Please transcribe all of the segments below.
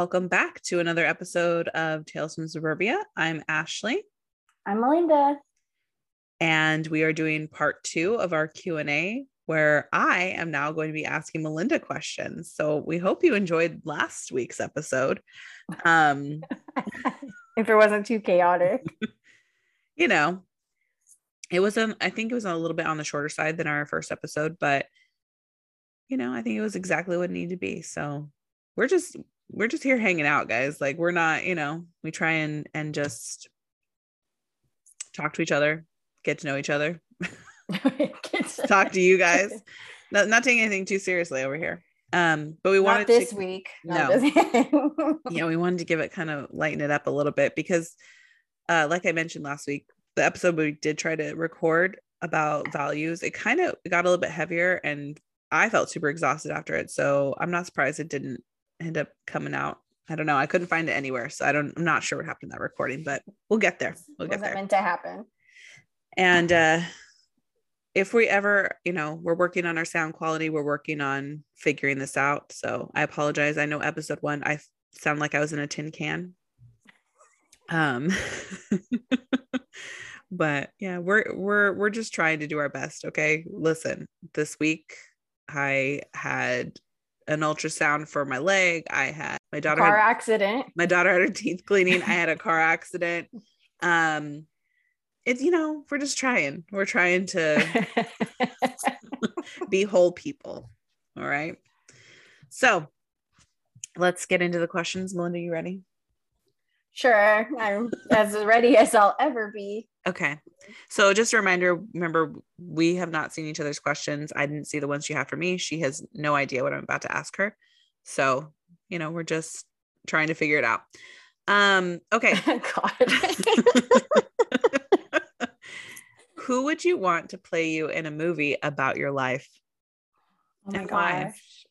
welcome back to another episode of Tales from Suburbia. I'm Ashley. I'm Melinda. And we are doing part two of our Q&A where I am now going to be asking Melinda questions. So we hope you enjoyed last week's episode. Um, if it wasn't too chaotic. you know, it was, um, I think it was a little bit on the shorter side than our first episode, but you know, I think it was exactly what it needed to be. So we're just we're just here hanging out, guys. Like we're not, you know, we try and and just talk to each other, get to know each other, talk to you guys. Not, not taking anything too seriously over here. Um, but we wanted this to, week. No, yeah, we wanted to give it kind of lighten it up a little bit because, uh, like I mentioned last week, the episode we did try to record about values, it kind of got a little bit heavier, and I felt super exhausted after it. So I'm not surprised it didn't end up coming out. I don't know. I couldn't find it anywhere, so I don't. I'm not sure what happened in that recording, but we'll get there. We'll get Wasn't there. meant to happen. And uh, if we ever, you know, we're working on our sound quality, we're working on figuring this out. So I apologize. I know episode one, I sound like I was in a tin can. Um, but yeah, we're we're we're just trying to do our best. Okay, listen. This week, I had an ultrasound for my leg. I had my daughter Car had, accident. my daughter had her teeth cleaning. I had a car accident. Um, it's you know we're just trying. We're trying to be whole people. All right. So let's get into the questions. Melinda, you ready? sure, I'm as ready as I'll ever be. Okay. So just a reminder, remember we have not seen each other's questions. I didn't see the ones she had for me. She has no idea what I'm about to ask her. So, you know, we're just trying to figure it out. Um, okay. God. Who would you want to play you in a movie about your life? Oh my And why? gosh.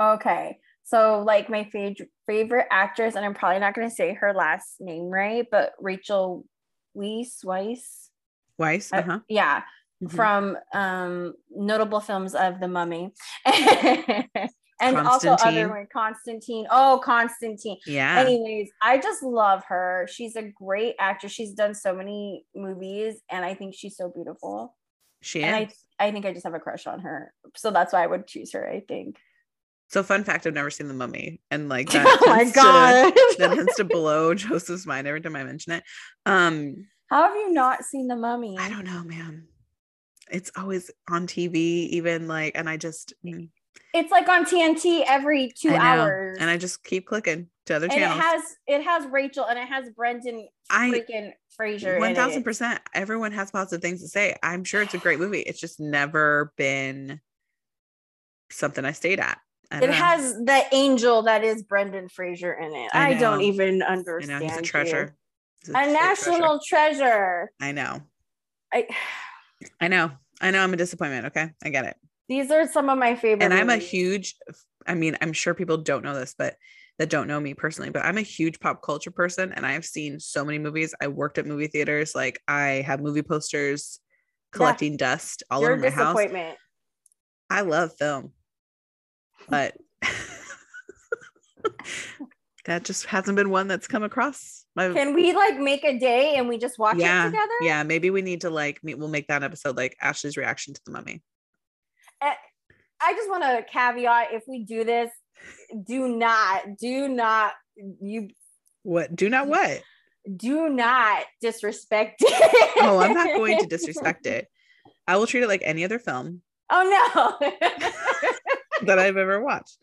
Okay. So like my favorite favorite actress, and I'm probably not gonna say her last name right, but Rachel Weisz Weiss. Weiss? Uh, Uh-huh. yeah. Mhm. From um notable films of the mummy. and also other one, Constantine. Oh, Constantine. Yeah. Anyways, I just love her. She's a great actress. She's done so many movies, and I think she's so beautiful. she And is. I I think I just have a crush on her. So that's why I would choose her, I think. So fun fact, I've never seen the mummy. And like that oh my tends to- god. that tends to blow Joseph's mind every time I mention it. Um, How have you not seen the mummy? I don't know, man. It's always on TV, even like, and I just mm, It's like on TNT every two hours. and I just keep clicking to other and channels. it has it has Rachel and it has Brendan I- freaking Fraser. One thousand percent. Everyone has positive things to say. I'm sure it's a great movie. It's just never been something I stayed at. I It know. has the angel that is Brendan Fraser in it. I I, don't even I understand. know he's a treasure. He's A treasure. national treasure. I know. I I know. I know. I'm a disappointment. Okay, I get it. these are some of my favorite. and I'm a huge I mean, I'm sure people don't know this, but that don't know me personally, but I'm a huge pop culture person and I've seen so many movies. I worked at movie theaters, like I have movie posters collecting dust all over a my house. disappointment. I love film. But that just hasn't been one that's come across my Can we like make a day and we just watch yeah, it together? Yeah, maybe we need to like meet, we'll make that episode like Ashley's reaction to the mummy. Eh, I just want to caveat if we do this, do not, do not, you What do not what? do not disrespect it. Oh, I'm not going to disrespect it. I will treat it like any other film Oh no. that I've ever watched.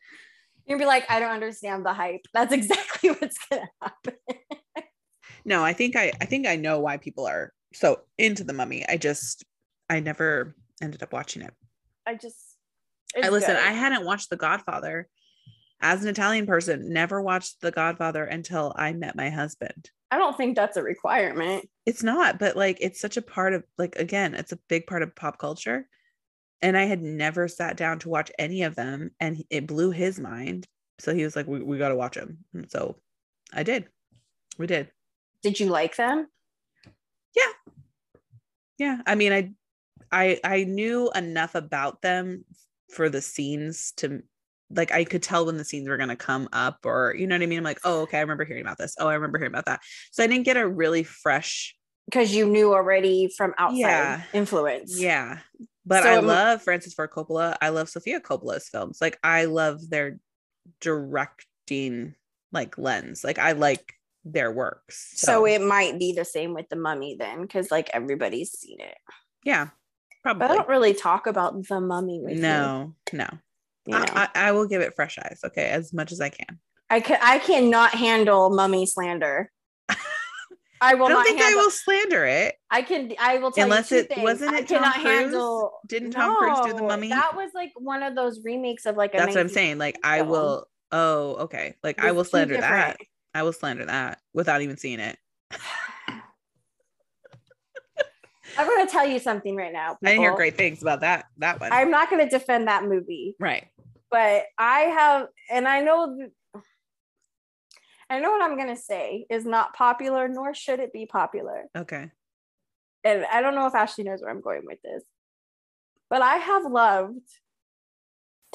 You'll be like, I don't understand the hype. That's exactly what's gonna happen. No, I think I I think I know why people are so into the mummy. I just I never ended up watching it. I just I listen, good. I hadn't watched The Godfather as an Italian person, never watched The Godfather until I met my husband. I don't think that's a requirement. It's not, but like it's such a part of like again, it's a big part of pop culture. And I had never sat down to watch any of them and it blew his mind. So he was like, We, we gotta watch them. And so I did. We did. Did you like them? Yeah. Yeah. I mean, I I I knew enough about them for the scenes to like I could tell when the scenes were gonna come up, or you know what I mean. I'm like, oh, okay, I remember hearing about this. Oh, I remember hearing about that. So I didn't get a really fresh. Because you knew already from outside Yeah. influence. Yeah, but So I love Francis Ford Coppola. I love Sofia Coppola's films. Like I love their directing like lens. Like I like their works. So, it might be the same with the mummy then, because like everybody's seen it. yeah, But I probably. don't really talk about the mummy with No, no. you. you know? I, I, I will give it fresh eyes. Okay, as much as I can. I can I cannot handle mummy slander. I will I don't not think I will slander it. I can I will tell Unless you it- things. wasn't I it Tom cannot Cruise? handle Didn't Tom Cruise do the Mummy? That was like one of those remakes of like a That's what I'm saying. Like I film. will. Oh, okay. Like I will slander that. I will slander that without even seeing it. I'm gonna tell you something right now. I hear great things about that. That one. I'm not gonna defend that movie, right. but I have, and I know, I know what I'm gonna say is not popular, nor should it be popular. Okay. And I don't know if Ashley knows where I'm going with this, but I have loved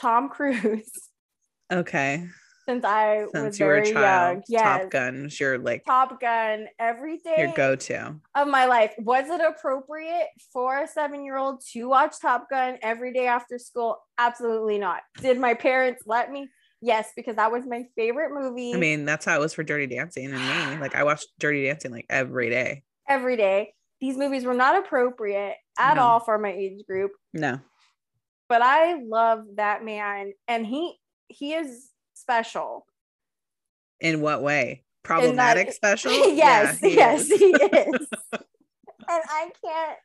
Tom Cruise Okay. since I was Since you were a child, young. Yes, Top Gun was your like Top Gun every day your go-to. of my life. Was it appropriate for a seven year old to watch Top Gun every day after school? Absolutely not. Did my parents let me? Yes, because that was my favorite movie I mean, that's how it was for Dirty Dancing and me. Like I watched Dirty Dancing like every day. every day. These movies were not appropriate at No. all for my age group, No. but I love that man and he he is special. In what way? Problematic special? yes, Yeah, he yes, is. he is. and I can't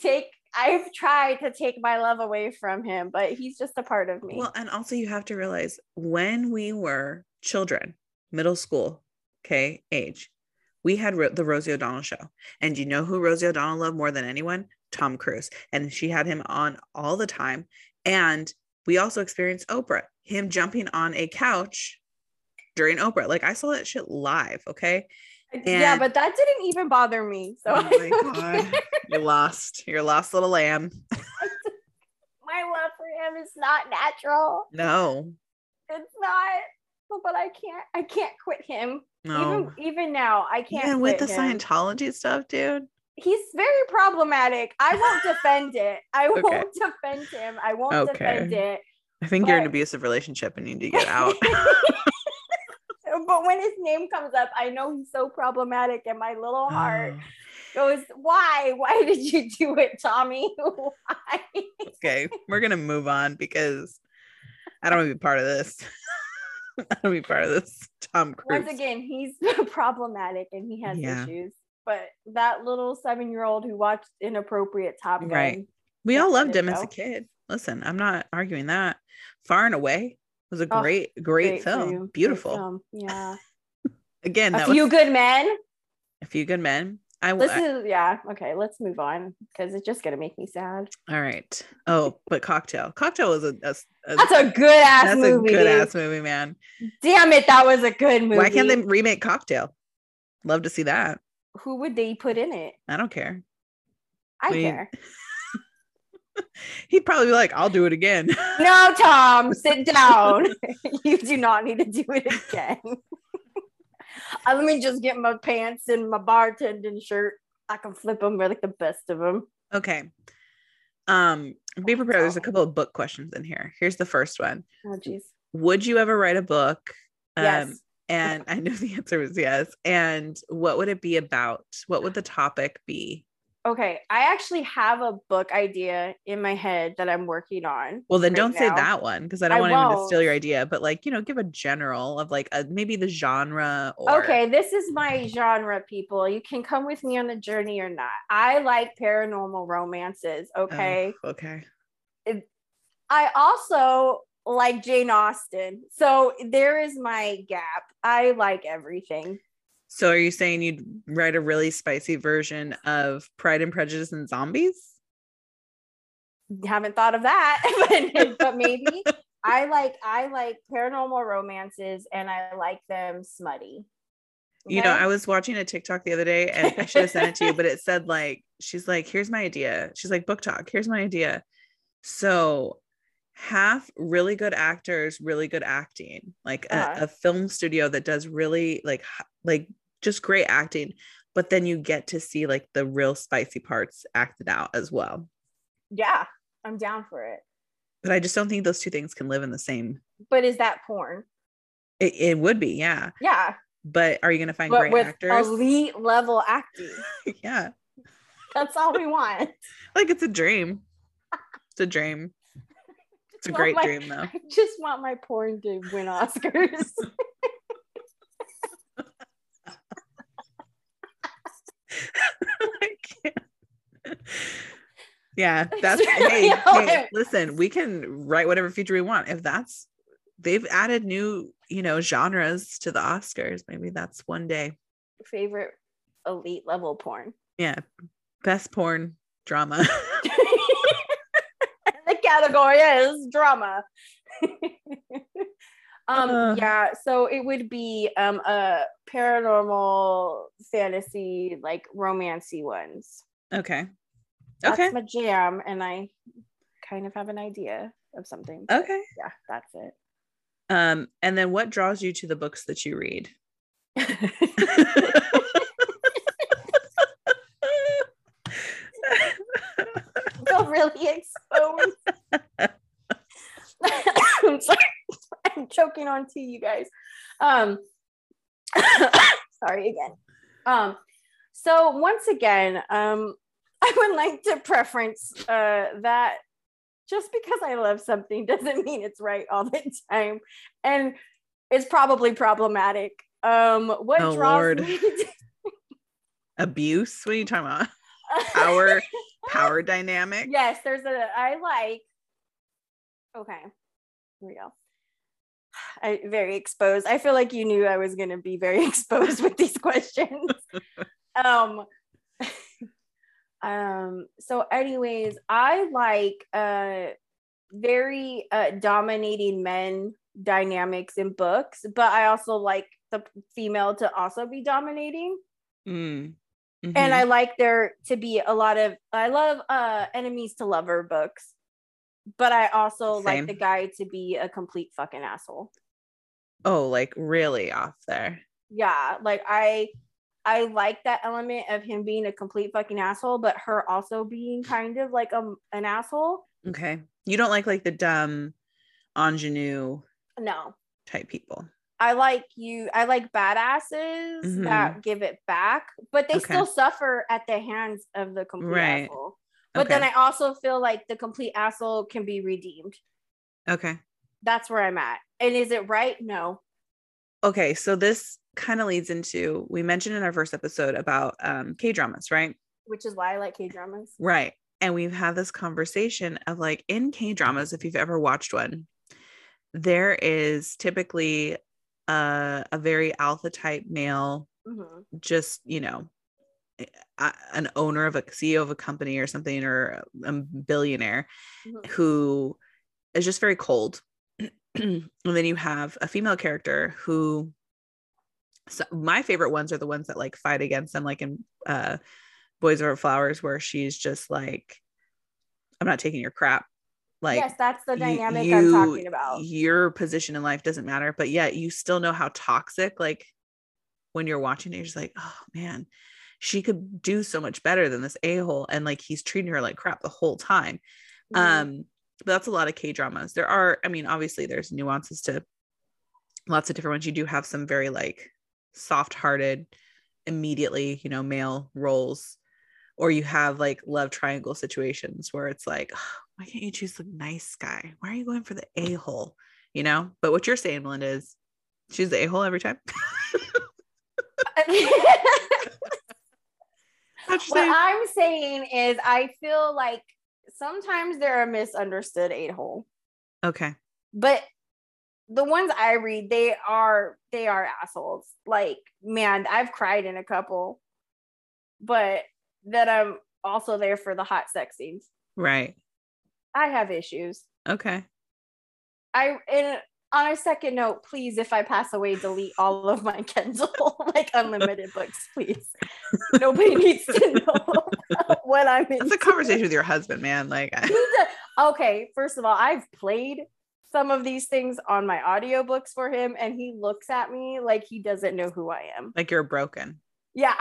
take I've tried to take my love away from him, but he's just a part of me. Well, and also you have to realize when we were children, middle school, okay, age, we had the Rosie O'Donnell show. And you know who Rosie O'Donnell loved more than anyone? Tom Cruise. And she had him on all the time. And we also experienced Oprah, him jumping on a couch during Oprah. Like I saw that shit live, okay? Uh, yeah, but that didn't even bother me. So Oh my God. You're lost. You're lost little lamb. my love for him is not natural. No. It's not. But I can't I can't quit him. No. Even even now, I can't And with the him. Scientology stuff, dude. He's very problematic. I won't defend it. I Okay. won't defend him. I won't Okay. defend it. I think you're in an abusive relationship and you need to get out. but when his name comes up, I know he's so problematic, and my little heart Oh, goes, "Why? Why did you do it, Tommy? Why?" okay, we're gonna move on because I don't want to be part of this. I don't want to be part of this. Tom Cruise. Once again, he's problematic and he has Yeah. issues. But that little seven-year-old who watched inappropriate Top Gun, Right. we all loved him as a kid. Listen, I'm not arguing that. Far and Away was a Oh, great, great, film. Great Beautiful. film. Yeah, Again, a few was good men. a few good men. I This I- is yeah. Okay, let's move on because it's just gonna make me sad. all right. Oh, but Cocktail. Cocktail was a, a, a- That's a good ass that's movie. a good ass movie, man. Damn it, that was a good movie. Why can't they remake Cocktail? Love to see that. Who would they put in it? I don't care. I care. He'd probably be like, "I'll do it again." No, Tom, sit down. you do not need to do it again. Uh, let me just get my pants and my bartending shirt. I can flip them. We're like the best of them. okay. Um, be prepared. There's a couple of book questions in here. Here's the first one. Oh, jeez. Would you ever write a book? Um, Yes. and I know the answer was yes. And what would it be about? What would the topic be? Okay, I actually have a book idea in my head that I'm working on. Well, then right don't say that one because I don't I want anyone to steal your idea. But like, you know, give a general of like a, maybe the genre or Okay, this is my genre, people. You can come with me on the journey or not. I like paranormal romances. Oh, Okay. okay. I also like Jane Austen. So there is my gap. I like everything. So are you saying you'd write a really spicy version of Pride and Prejudice and Zombies? Haven't thought of that, but, but maybe. I like I like paranormal romances and I like them smutty. You know, I was watching a TikTok the other day and I should have sent it to you, but it said like, she's like, here's my idea. She's like, book talk, here's my idea. So half really good actors, really good acting, like a, Uh-huh. a film studio that does really like like just great acting, but then you get to see like the real spicy parts acted out as well. Yeah, I'm down for it. But I just don't think those two things can live in the same. But is that porn? It, it would be, yeah. Yeah, But are you gonna find but great with actors? elite level acting. yeah, That's all we want. like it's a dream. It's a dream. It's a great my- dream, though. I just want my porn to win Oscars. I can't. Yeah, that's hey, hey, listen, we can write whatever feature we want. If that's they've added new, you know, genres to the Oscars, maybe that's one day. Favorite elite level porn. Yeah. Best porn drama. the category is drama. um Uh. yeah, so it would be um a paranormal fantasy like romancy ones. okay. That's Okay. my jam and I kind of have an idea of something. Okay. Yeah, that's it. Um, and then what draws you to the books that you read? feel really exposed. I'm sorry. I'm choking on tea, you guys. Um, sorry again. Um, so once again, um, I would like to preference uh, that just because I love something doesn't mean it's right all the time, and it's probably problematic. Um, what Oh, draws Lord. me to Abuse? What are you talking about? Power, power dynamic. yes, there's a I like. Okay, here we go. I very exposed. I feel like you knew I was gonna be very exposed with these questions. um, um. So, anyways, I like uh very uh dominating men dynamics in books, but I also like the female to also be dominating Mm. and Mhm. I like there to be a lot of I love uh enemies to lover books, but I also Same. like the guy to be a complete fucking asshole. Oh, like really off there. Yeah, like I I like that element of him being a complete fucking asshole, but her also being kind of like a, an asshole. Okay. You don't like like the dumb ingenue No. type people. I like you I like badasses that give it back, but they Mm-hmm. Okay. still suffer at the hands of the complete Right. asshole. But then I also feel like the complete asshole can be redeemed. Okay. That's where I'm at. And is it right? No. Okay. So this kind of leads into we mentioned in our first episode about um K dramas, right? Which is why I like K dramas. Right. And we've had this conversation of like in K dramas, if you've ever watched one, there is typically a, a very alpha type male, Mhm. just, you know, a- an owner of a CEO of a company or something, or a billionaire Mhm. who is just very cold. and then you have a female character who so my favorite ones are the ones that like fight against them, like in uh Boys Over Flowers, where she's just like, I'm not taking your crap. Like yes, that's the you- dynamic I'm talking about. Your position in life doesn't matter, but yet you still know how toxic, like when you're watching it, you're just like, oh man, she could do so much better than this a-hole. And like he's treating her like crap the whole time. Mhm. Um, but that's a lot of K dramas. There are, I mean, obviously there's nuances to lots of different ones. You do have some very like soft-hearted, immediately, you know, male roles, or you have like love triangle situations where it's like, "Oh, why can't you choose the nice guy? Why are you going for the a-hole? You know. But what you're saying, Melinda, is choose the a-hole every time. What I'm saying is, I feel like sometimes they're a misunderstood eight hole, okay. but the ones I read, they are they are assholes. Like, man, I've cried in a couple, but that I'm also there for the hot sex scenes. Right. I have issues. Okay. I and on a second note, please, if I pass away, delete all of my Kindle, like unlimited books, please. Nobody needs to know what I'm That's a conversation with your husband, man. Like, okay, first of all, I've played some of these things on my audiobooks for him, and he looks at me like he doesn't know who I am. Like you're broken. Yeah.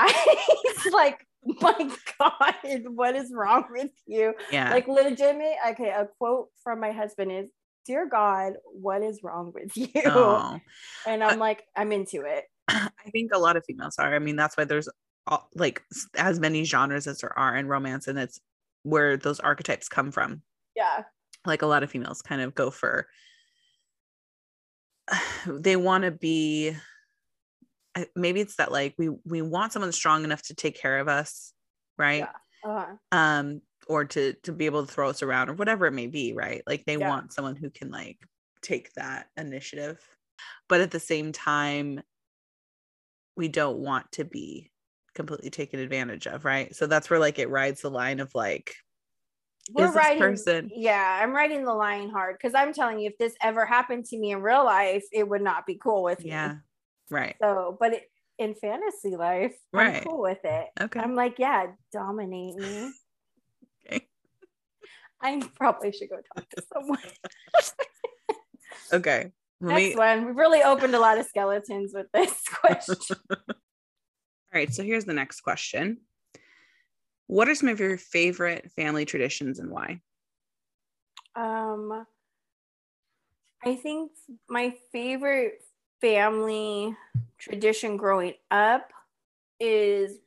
He's like, my God, what is wrong with you? Yeah. Like legitimate. Okay, a quote from my husband is dear God, what is wrong with you? Oh. And I'm like, I'm into it. I think a lot of females are. I mean, that's why there's all, like as many genres as there are in romance, and it's where those archetypes come from. Yeah. Like a lot of females kind of go for, they want to be, maybe it's that like we we want someone strong enough to take care of us, right? Yeah. Uh-huh. Um, or to to be able to throw us around or whatever it may be right like they yeah. want someone who can like take that initiative but at the same time we don't want to be completely taken advantage of right so that's where like it rides the line of like we're writing person yeah i'm writing the line hard because i'm telling you if this ever happened to me in real life it would not be cool with me. yeah me. right so but it, in fantasy life right. i'm cool with it okay i'm like yeah dominate me I probably should go talk to someone. okay. Next me... one. We've really opened a lot of skeletons with this question. All right. So here's the next question. What are some of your favorite family traditions and why? Um, I think my favorite family tradition growing up is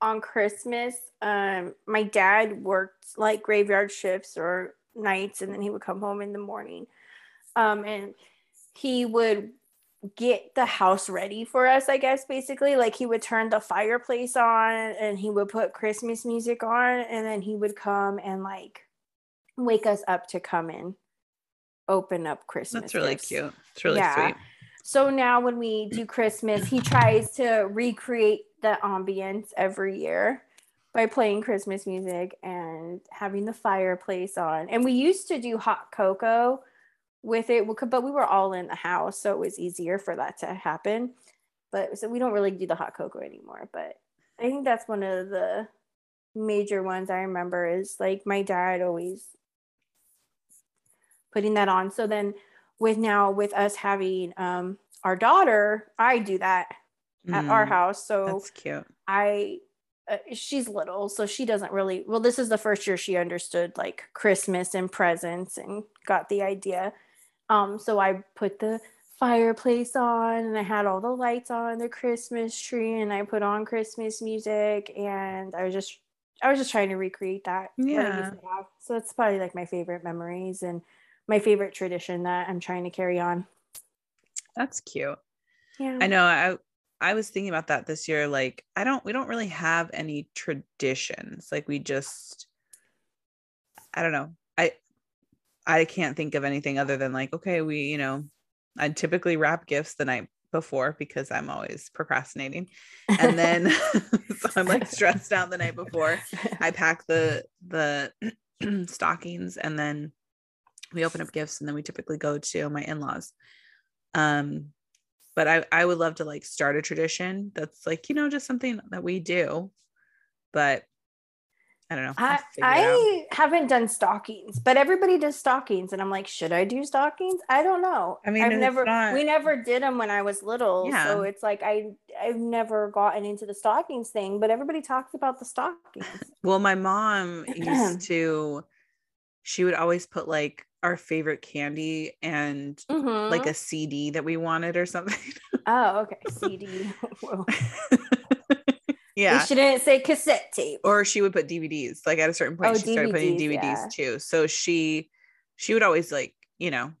on Christmas, um, my dad worked like graveyard shifts or nights, and then he would come home in the morning. Um, and he would get the house ready for us, I guess, basically. Like he would turn the fireplace on and he would put Christmas music on, and then he would come and like wake us up to come in, open up Christmas. That's really gifts. cute. It's really yeah. sweet. So now when we do Christmas, he tries to recreate the ambience every year by playing Christmas music and having the fireplace on. And we used to do hot cocoa with it, but we were all in the house, so it was easier for that to happen. But so we don't really do the hot cocoa anymore. But I think that's one of the major ones I remember is like my dad always putting that on. So then with now with us having um our daughter, I do that at mm, our house. So that's cute. I uh, she's little, so she doesn't really. Well, this is the first year she understood like Christmas and presents and got the idea. Um, so I put the fireplace on and I had all the lights on the Christmas tree and I put on Christmas music and I was just I was just trying to recreate that. Yeah. So it's probably like my favorite memories and my favorite tradition that I'm trying to carry on. That's cute. Yeah. I know I I was thinking about that this year. Like, I don't, we don't really have any traditions. Like, we just, I don't know. I, I can't think of anything other than like, okay, we, you know, I typically wrap gifts the night before because I'm always procrastinating. And then, so I'm like stressed out the night before. I pack the, the stockings and then we open up gifts and then we typically go to my in-laws. Um, but I, I would love to like start a tradition that's like you know just something that we do but I don't know. I, I haven't done stockings, but everybody does stockings, and I'm like, should I do stockings? I don't know. I mean, I've never. Not... We never did them when I was little, yeah. so it's like I I've never gotten into the stockings thing. But everybody talks about the stockings. well, my mom used to. She would always put like our favorite candy and mm-hmm. like a CD that we wanted or something. oh, okay. CD. yeah. She didn't say cassette tape. Or she would put DVDs. Like at a certain point, oh, she DVDs, started putting DVDs yeah. too. So she she would always like, you know,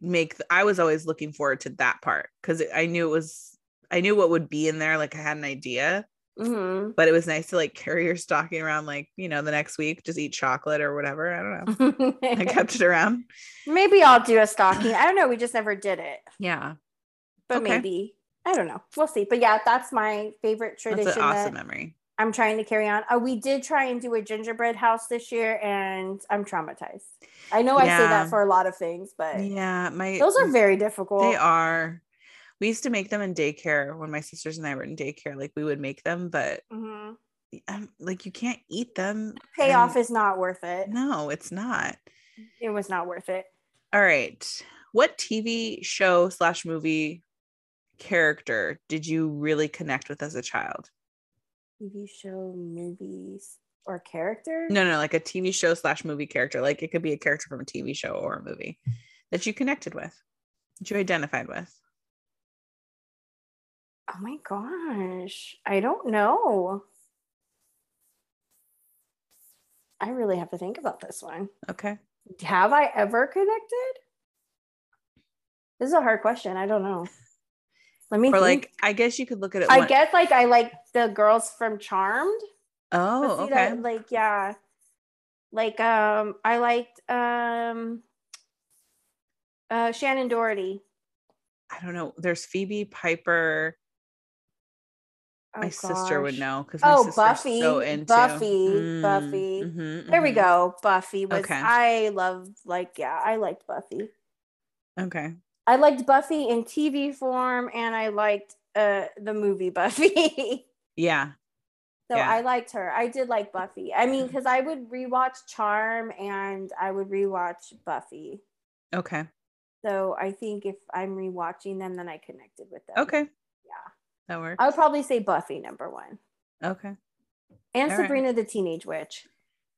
make the, I was always looking forward to that part because I knew it was I knew what would be in there. Like I had an idea. Mm-hmm. But it was nice to like carry your stocking around, like, you know, the next week, just eat chocolate or whatever. I don't know. I kept it around. Maybe I'll do a stocking. I don't know. We just never did it. Yeah. But okay. maybe. I don't know. We'll see. But yeah, that's my favorite tradition. That's an awesome that, memory. I'm trying to carry on. Uh, we did try and do a gingerbread house this year, and I'm traumatized. I know I say that for a lot of things, but Yeah, my those are very difficult. They are. We used to make them in daycare when my sisters and I were in daycare. Like we would make them, but Mhm. um, like you can't eat them. Payoff and- is not worth it. no, it's not. It was not worth it. All right. What TV show slash movie character did you really connect with as a child? TV show, movies, or character. No, no, like a TV show slash movie character. Like it could be a character from a TV show or a movie that you connected with, that you identified with. Oh my gosh. I don't know. I really have to think about this one. Okay. Have I ever connected? This is a hard question. I don't know. Let me Or think. like, I guess you could look at it. I one- guess like I like the girls from Charmed. Oh, okay. that, like yeah. Like um I liked um uh Shannen Doherty. I don't know. There's Phoebe Piper. Oh, my sister would know because Oh, Buffy, so into Buffy, Buffy. mhm, There we mhm. go. Buffy was Okay. I love like yeah, I liked Buffy. Okay. I liked Buffy in TV form and I liked uh the movie Buffy. Yeah. so Yeah. I liked her. I did like Buffy. I mean, because I would rewatch Charm and I would rewatch Buffy. Okay. So I think if I'm rewatching them, then I connected with them. Okay. Yeah. That works. I would probably say Buffy number one. Okay. And All right. Sabrina the Teenage Witch.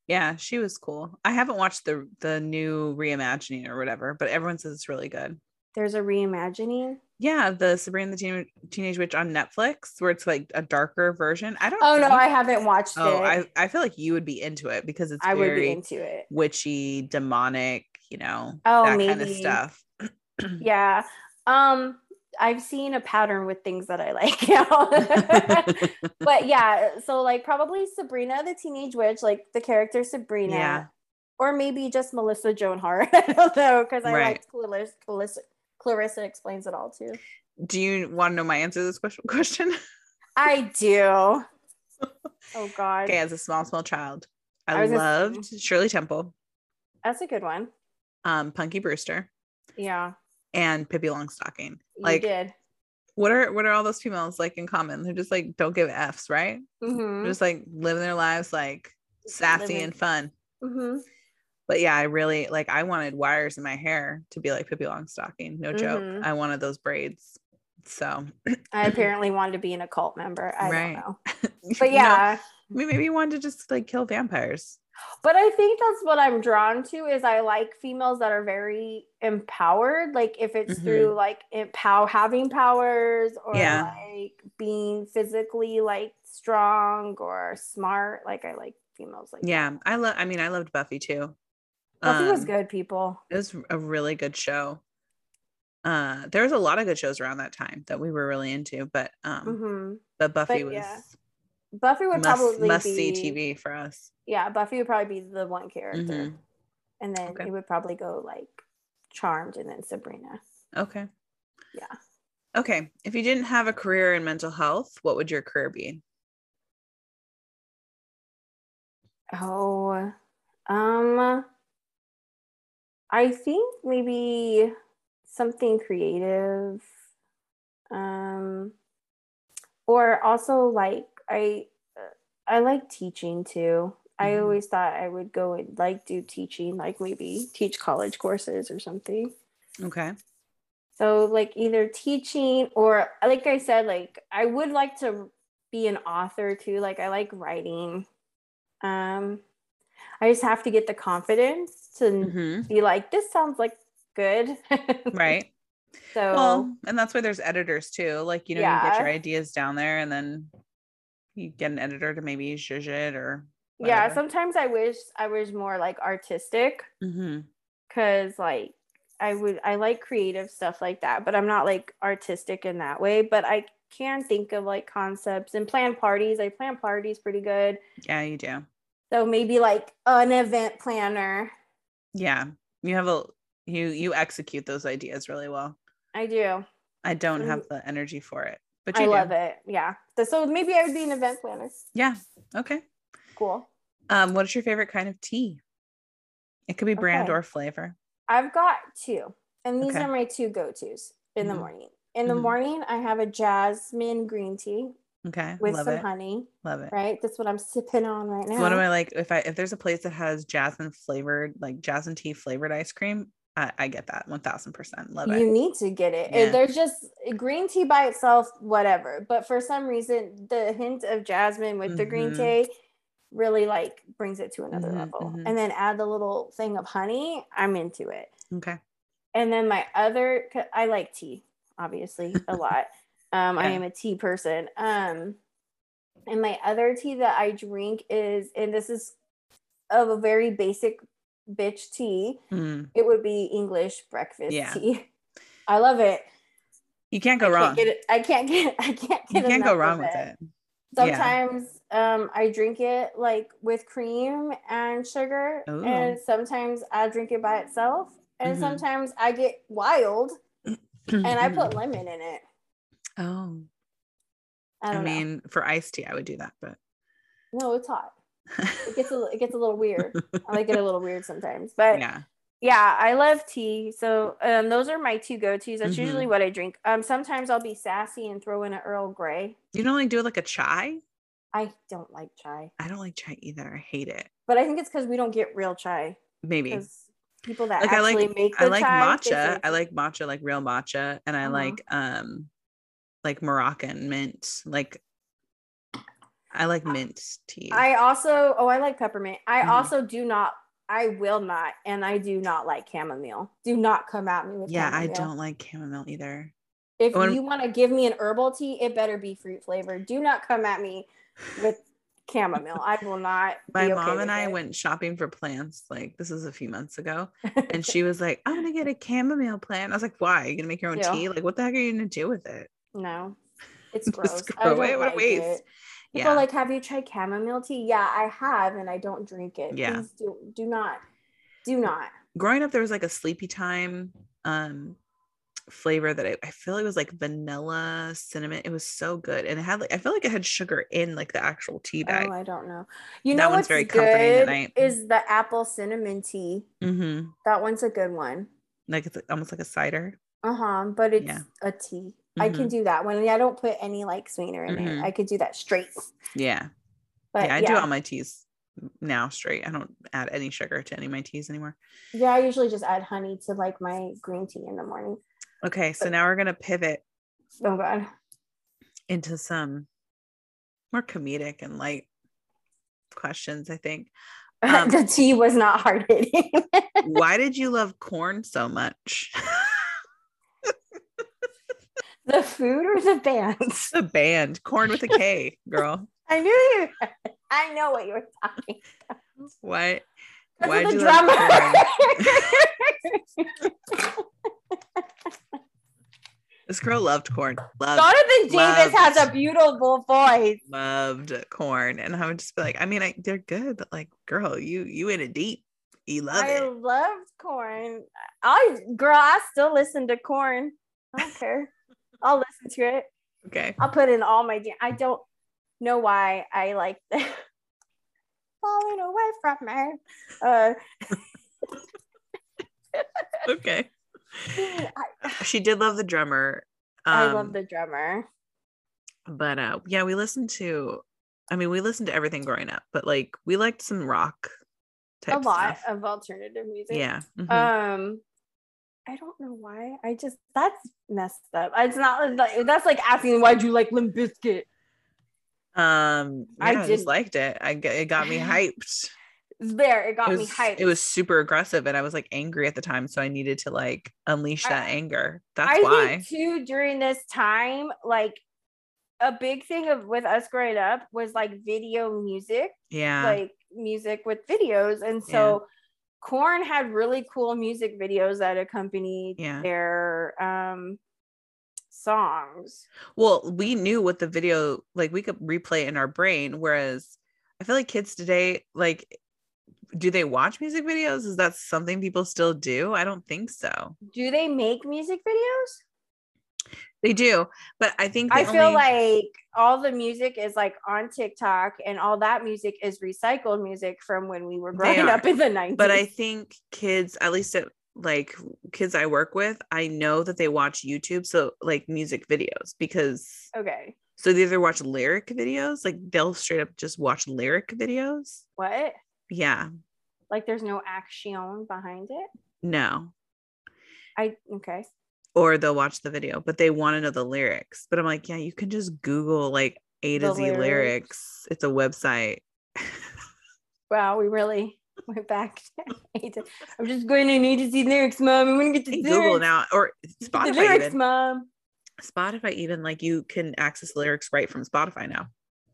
Yeah, she was cool. I haven't watched the the new reimagining or whatever, but everyone says it's really good. There's a reimagining. Yeah, the Sabrina the Teen- Teenage Witch on Netflix, where it's like a darker version. I don't. Oh no, I haven't watched Oh, it. I I feel like you would be into it because it's I would be into it. witchy, demonic, you know, Oh, that kind of stuff. Yeah. Um, I've seen a pattern with things that I like. now. but yeah, so like probably Sabrina the Teenage Witch, like the character Sabrina. Yeah. Or maybe just Melissa Joan Hart. I don't know because I Right. liked Clarissa, Clarissa. Clarissa explains it all too. Do you want to know my answer to this question? I do. Oh God, okay, as a small, small child, I, I loved Shirley Temple, that's a good one. um, Punky Brewster, Yeah, and Pippi Longstocking. you Like, did. what are what are all those females like in common? They're just like don't give F's, right? Mm-hmm. Just like living their lives like sassy living- and fun. Mm-hmm. But yeah, I really like I wanted wires in my hair to be like Pippi Longstocking. No joke. Mhm. I wanted those braids. So I apparently wanted to be an occult member. I Right. don't know. you But know, yeah, I mean, maybe you wanted to just like kill vampires. But I think that's what I'm drawn to is I like females that are very empowered. Like if it's Mhm. through like empower having powers or Yeah. like being physically like strong or smart. Like I like females like Yeah, that. I love. I mean, I loved Buffy too. Buffy was Um, good, people. It was a really good show. Uh, there was a lot of good shows around that time that we were really into, but um, hmm but Buffy But was yeah, Buffy would must probably must be see TV for us. Yeah, Buffy would probably be the one character. Mhm. And then Okay. it would probably go like Charmed and then Sabrina. Okay. Yeah. Okay. If you didn't have a career in mental health, what would your career be? Oh, um, I think maybe something creative. Um, or also like I, I like teaching too. I Mhm. always thought I would go and like do teaching, like maybe teach college courses or something. Okay. So like either teaching or like I said, like I would like to be an author too. Like I like writing. Um I just have to get the confidence to hmm be like, this sounds like good. Right. so Well, and that's why there's editors too. Like, you know, you get your ideas down there and then you get an editor to maybe zhuzh it or yeah, sometimes I wish I was more like artistic mm-hmm. because like I would I like creative stuff like that, but I'm not like artistic in that way. But I can think of like concepts and plan parties. I plan parties pretty good. Yeah, you do. So maybe like an event planner. Yeah. You have a you you execute those ideas really well. I do. I don't have the energy for it. but you I do. love it. Yeah. So- So maybe I would be an event planner. Yeah. Okay. Cool. Um, what is your favorite kind of tea? It could be brand Okay. or flavor. I've got two, and these Okay. are my two go tos in the Mhm. morning. In the Mhm. morning, I have a jasmine green tea Okay. with love some it. honey. Love it. Right, that's what I'm sipping on right now. One of my like if I if there's a place that has jasmine flavored like jasmine tea flavored ice cream, I, I get that one thousand percent. Love it. you need to get it. Yeah. There's just green tea by itself, whatever. But for some reason, the hint of jasmine with the green Mhm. tea really like brings it to another Mhm, level. mhm. And then add the little thing of honey. I'm into it. Okay. And then my other, I like tea, obviously, a lot. Um, I am a tea person. Um, and my other tea that I drink is, and this is of a very basic bitch tea. Mm. It would be English breakfast Yeah. tea. I love it. You can't I go can't wrong. it. I can't get. I can't get. You can't go wrong with it. Sometimes um, I drink it like with cream and sugar, Ooh. and sometimes I drink it by itself, and Mhm. sometimes I get wild and I put lemon in it. Oh, I I, don't mean, for iced tea, I would do that, but. No, it's hot. It gets a it gets a little weird. I like it a little weird sometimes, but yeah, yeah. I love tea. So um, those are my two go tos. That's Mm-hmm. usually what I drink. Um, sometimes I'll be sassy and throw in an Earl Grey. You don't like do like a chai? I don't like chai, I don't like chai either. I hate it. but I think it's because we don't get real chai. Maybe. People that Like I actually like make the I like matcha. I like matcha, like real matcha, and I Uh-huh. like um like Moroccan mint. Like I like mint tea. I also oh I like peppermint. I Mhm. also do not. I will not, and I do not like chamomile. Do not come at me with yeah, I don't like chamomile either. If When- you want to give me an herbal tea, it better be fruit flavored. Do not come at me with chamomile. I will not. My okay mom and I it. went shopping for plants. Like this is a few months ago, and she was like, "I'm gonna get a chamomile plant." I was like, "Why? Are You gonna make your own Yeah. tea? Like, what the heck are you gonna do with it?" no, it's Just gross. throw I don't away. What a waste. it. People Yeah, like, have you tried chamomile tea? Yeah, I have, and I don't drink it. Yeah. Please do do not, do not. growing up, there was like a sleepy time um flavor that I, I feel it was like vanilla cinnamon. It was so good, and it had like I feel like it had sugar in like the actual tea bag. Oh, I don't know. You That know one's what's very comforting good is the apple cinnamon tea. mm-hmm. That one's a good one. Like it's almost like a cider. Uh huh. But it's Yeah. a tea. I can do that one. I don't put any like sweetener in Mhm. it. I could do that straight. Yeah, But yeah. yeah, I do all my teas now straight. I don't add any sugar to any of my teas anymore. yeah, I usually just add honey to like my green tea in the morning. Okay, so now we're gonna pivot Oh god. into some more comedic and light questions. I think. Um, the tea was not hard hitting. Why did you love Korn so much? the food or the bands? the band, Korn with a K, girl. I knew you. I know what you were talking. Why? Because Why'd the drummer. This girl loved Korn. Loved, Jonathan Davis loved. has a beautiful voice. loved Korn, and I would just be like, I mean, I, they're good, but like, girl, you you in it deep. You love I it. loved Korn. I girl, I still listen to Korn. I don't care. I'll listen to it. Okay. I'll put in all my. I don't know why I like the falling away from her. Uh, Okay. I, She did love the drummer. I um, love the drummer. but uh yeah we listened to i mean we listened to everything growing up but like we liked some rock type A lot stuff. of alternative music. yeah mhm. Um, I don't know why. I just that's messed up. It's not like that's like asking why'd you like Limp Bizkit? um I yeah, I, just liked it i it got me hyped There, it got it me hyped. it was super aggressive and i was like angry at the time so i needed to like unleash that I- anger that's I why think too during this time, like a big thing of with us growing up was like video music, yeah like music with videos, and so. Korn had really cool music videos that accompanied Yeah. their um songs. well we knew what the video like we could replay it in our brain whereas i feel like kids today like do they watch music videos is that something people still do i don't think so Do they make music videos? They do, but I think I the feel only- like all the music is like on TikTok, and all that music is recycled music from when we were growing up in the nineties. but I think kids, at least at like kids I work with, I know that they watch YouTube, so like music videos because okay, so they either watch lyric videos, like they'll straight up just watch lyric videos. what? Yeah, Like, there's no action behind it. no, I okay. Or they'll watch the video, but they want to know the lyrics. But I'm like, yeah, you can just Google like A to The Z lyrics. lyrics. It's a website. Wow, we really went back. to- I'm just going to need to see lyrics, mom. I'm gonna get the Hey, lyrics. Google now or Spotify. the lyrics, even. mom. Spotify even like you can access lyrics right from Spotify now.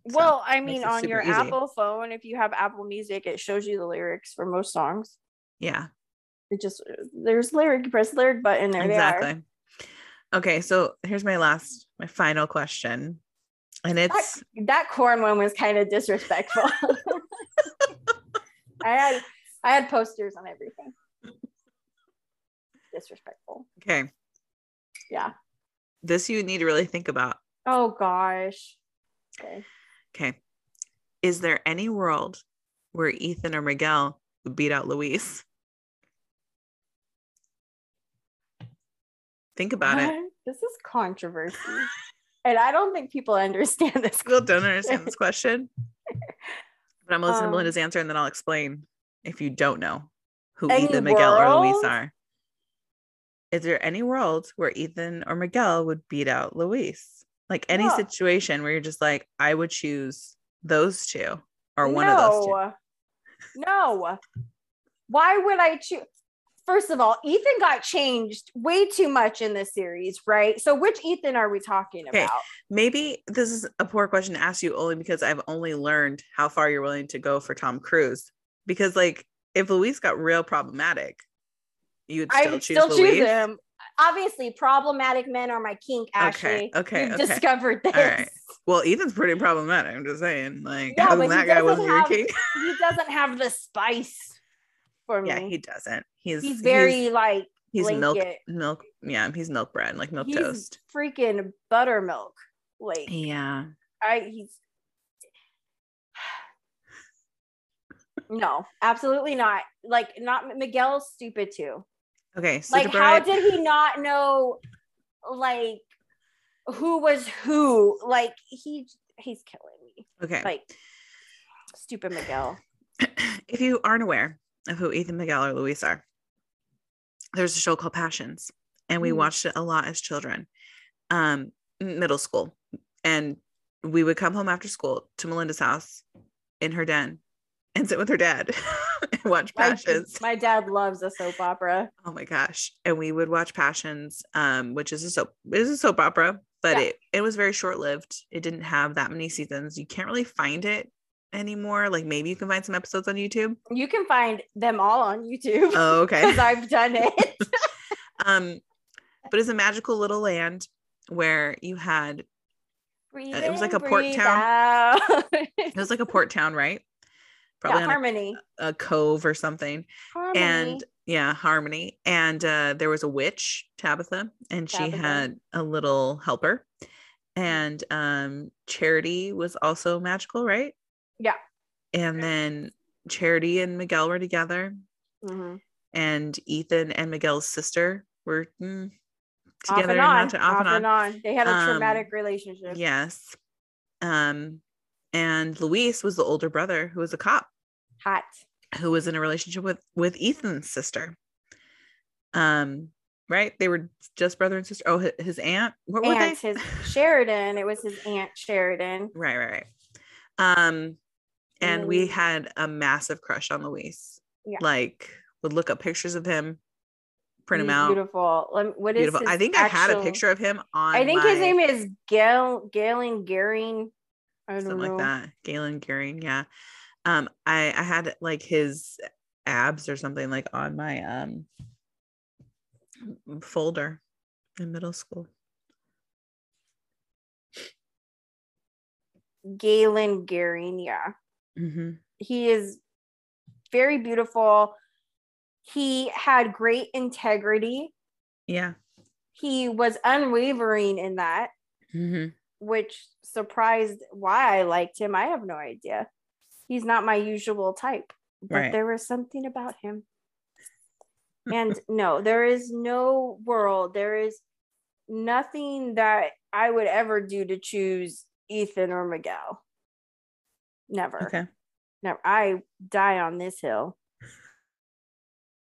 So, Well, I mean, on your easy. Apple phone, if you have Apple Music, it shows you the lyrics for most songs. Yeah, It just there's lyric, you press lyric button, there exactly. Okay, so here's my last, my final question, and it's That Korn one was kind of disrespectful. I had I had posters on everything. Disrespectful. okay. Yeah. This you need to really think about. Oh gosh. Okay. Okay, is there any world where Ethan or Miguel would beat out Luis? Think about it. This is controversy. and I don't think people understand this. People don't understand this question, but I'm gonna listen to Um, Melinda's answer and then I'll explain if you don't know who Ethan, Miguel, or Luis are. Is there any world where Ethan or Miguel would beat out Luis? Like any situation where you're just like, I would choose those two or one of those two. No. No. Why would I choose? First of all, Ethan got changed way too much in this series, right? So which Ethan are we talking Okay. about? Maybe this is a poor question to ask you only because I've only learned how far you're willing to go for Tom Cruise. Because like if Luis got real problematic, you would still I choose still choose him. Obviously, problematic men are my kink, Ashley. okay, We've okay. discovered this. right. Well, Ethan's pretty problematic. I'm just saying, like, Yeah, how but come he that guy wasn't your have- king? He doesn't have the spice for me. yeah, he doesn't. He's he's very he's, like he's milk milk. Yeah, he's milk bread, like milk he's toast. freaking buttermilk. Like Yeah. I he's no, absolutely not. Like not Miguel's stupid too. Okay. So Like how did he not know like who was who? Like he he's killing me. okay. Like stupid Miguel. if you aren't aware of who Ethan Miguel or Luis are, there's a show called Passions, and we Mm. watched it a lot as children, um, middle school, and we would come home after school to Melinda's house in her den and sit with her dad and watch My, Passions. my dad loves a soap opera. oh my gosh! And we would watch Passions, um, which is a soap, is a soap opera, but Yeah. it it was very short lived. It didn't have that many seasons. You can't really find it anymore. Like maybe you can find some episodes on YouTube. You can find them all on YouTube Oh, okay. because I've done it. um but it's a magical little land where you had Breathe Uh, it was like in, a port town. it was like a port town right probably on harmony. a, a cove or something harmony. and yeah harmony and uh there was a witch tabitha and she had a little helper and um charity was also magical right Yeah. and then charity and miguel were together Mhm. and ethan and miguel's sister were mm, off together and on, to- off, and on. They had a Um, traumatic relationship. Yes. Um, and Luis was the older brother who was a cop Hot. who was in a relationship with with Ethan's sister. Um, right? They were just brother and sister. Oh, his, his aunt. What were they? his Sheridan. It was his aunt Sheridan. Right, right, right. Um, and we Mm. had a massive crush on Luis. Yeah. Like would look up pictures of him, print He's him out. Beautiful. What is Beautiful. I think I had a picture of him on. I think his name is Gail Galen Gering. Something know. like that. Galen Gering, yeah. Um, I I had like his abs or something like on my um folder in middle school. Galen Gering. Yeah. Hmm he is very beautiful. He had great integrity. Yeah, he was unwavering in that, Mhm. which surprised why I liked him. I have no idea. He's not my usual type, but Right. there was something about him. And no, there is no world, there is nothing that I would ever do to choose Ethan or Miguel. Never. Okay. Never. I die on this hill.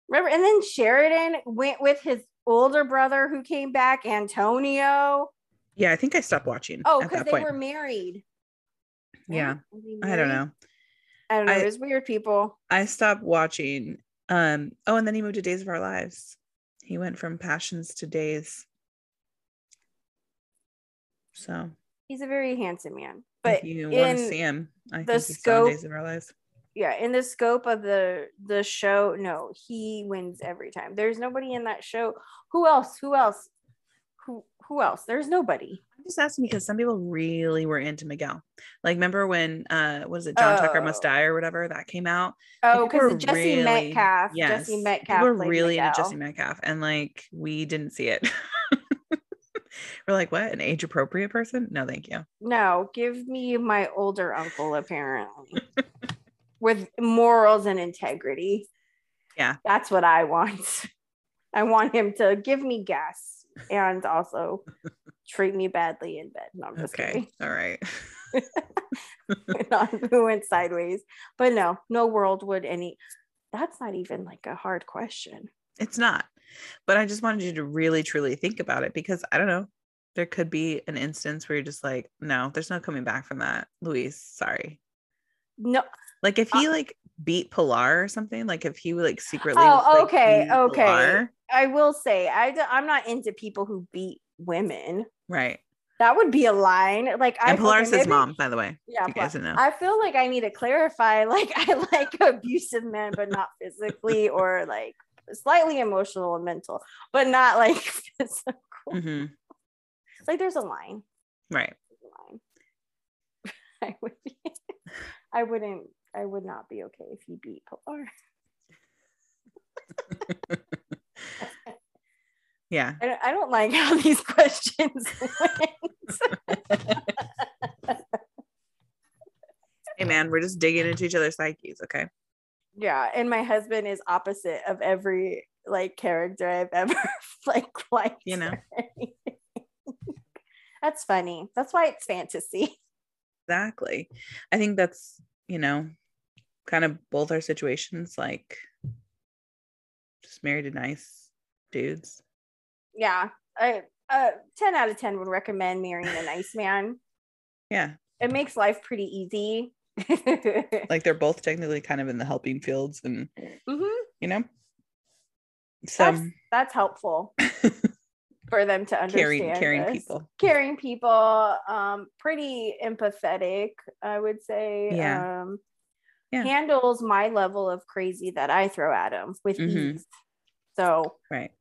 Remember, and then Sheridan went with his older brother who came back, Antonio. Yeah, I think I stopped watching. Oh, because they point. were married. Yeah, they I don't know. I don't know. There's weird people. I stopped watching. Um. Oh, and then he moved to Days of Our Lives. He went from Passions to Days. So, He's a very handsome man. If But you want to see him, I the think he's on scope- Days of Our Lives. yeah, in the scope of the the show, no, he wins every time. There's nobody in that show. Who else? Who else? Who who else? There's nobody. I'm just asking because some people really were into Miguel. Like, remember when uh was it John Tucker Must Oh. Die or whatever that came out? Oh, because Jesse really- Metcalfe. Yes, Jesse Metcalfe. People were really into Jesse Metcalfe, and like we didn't see it. we're like, what? An age appropriate person? No, thank you. No, give me my older uncle, apparently, with morals and integrity. Yeah. That's what I want. I want him to give me gas and also treat me badly in bed. No, I'm just Okay, all right. kidding. Who went sideways. But no, no world would any. That's not even like a hard question. It's not. But I just wanted you to really truly think about it because I don't know. There could be an instance where you're just like, no, there's no coming back from that. Luis, sorry. No, Like if Uh he like beat Pilar or something, like if he like secretly Oh, was, like, okay, okay. Pilar, I will say I, I'm not into people who beat women. right. That would be a line. Like I And Pilar's okay, his maybe- mom, by the way. Yeah, You guys know. I feel like I need to clarify. Like I like abusive men, but not physically, or like slightly emotional and mental, but not like physical. Mhm, Like there's a line. Right. There's a line. I would be. I wouldn't. I would not be okay if he beat Pilar. Yeah. I don't, I don't like how these questions. Hey man, we're just digging into each other's psyches, okay? yeah, and my husband is opposite of every like character I've ever like liked. You know. anything. That's funny. That's why it's fantasy. Exactly. I think that's, you know, kind of both our situations, like just married to nice dudes. Yeah. I uh 10 out of 10 would recommend marrying a nice man. Yeah. It makes life pretty easy. Like they're both technically kind of in the helping fields and Mhm. you know. So That's that's helpful for them to understand. caring caring people. caring people um pretty empathetic i would say Yeah. um Yeah. handles my level of crazy that i throw at him with mm-hmm. ease so Right.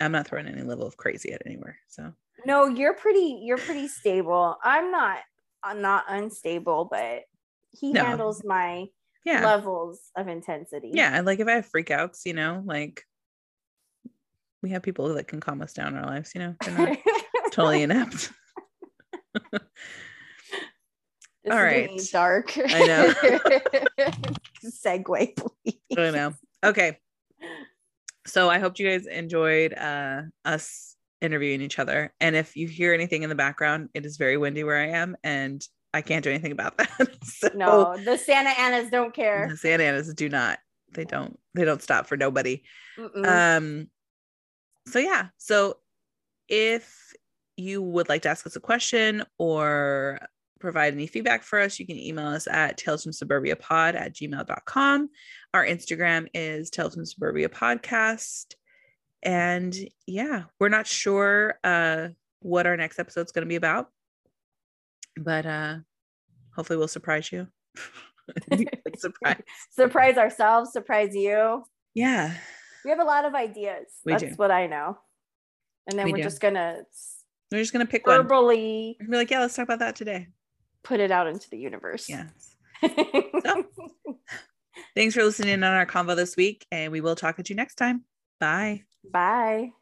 I'm not throwing any level of crazy at anywhere. So no you're pretty you're pretty stable i'm not i'm not unstable but he No. handles my yeah. levels of intensity Yeah. and, Like if I have freakouts, you know, like we have people that can calm us down in our lives, you know. They're not totally inept. This All right. dark I know segue please I know. Okay. So I hope you guys enjoyed uh us interviewing each other. And if you hear anything in the background, it is very windy where I am and I can't do anything about that. so no the santa anas don't care the Santa Anas do not. They don't they don't stop for nobody. Mm-mm. Um so yeah. So if you would like to ask us a question or provide any feedback for us, you can email us at tales from suburbia pod at gmail.com. Our Instagram is tales from suburbia podcast. And yeah, we're not sure uh what our next episode is going to be about, but uh hopefully we'll surprise you. Surprise. surprise ourselves, surprise you. Yeah. We have a lot of ideas. We That's do. what I know. And then We we're do. just gonna We're just going to pick one. verbally Be like, yeah, let's talk about that today. put it out into the universe. Yeah. Thanks for listening on our convo this week, and we will talk at you next time. Bye. Bye.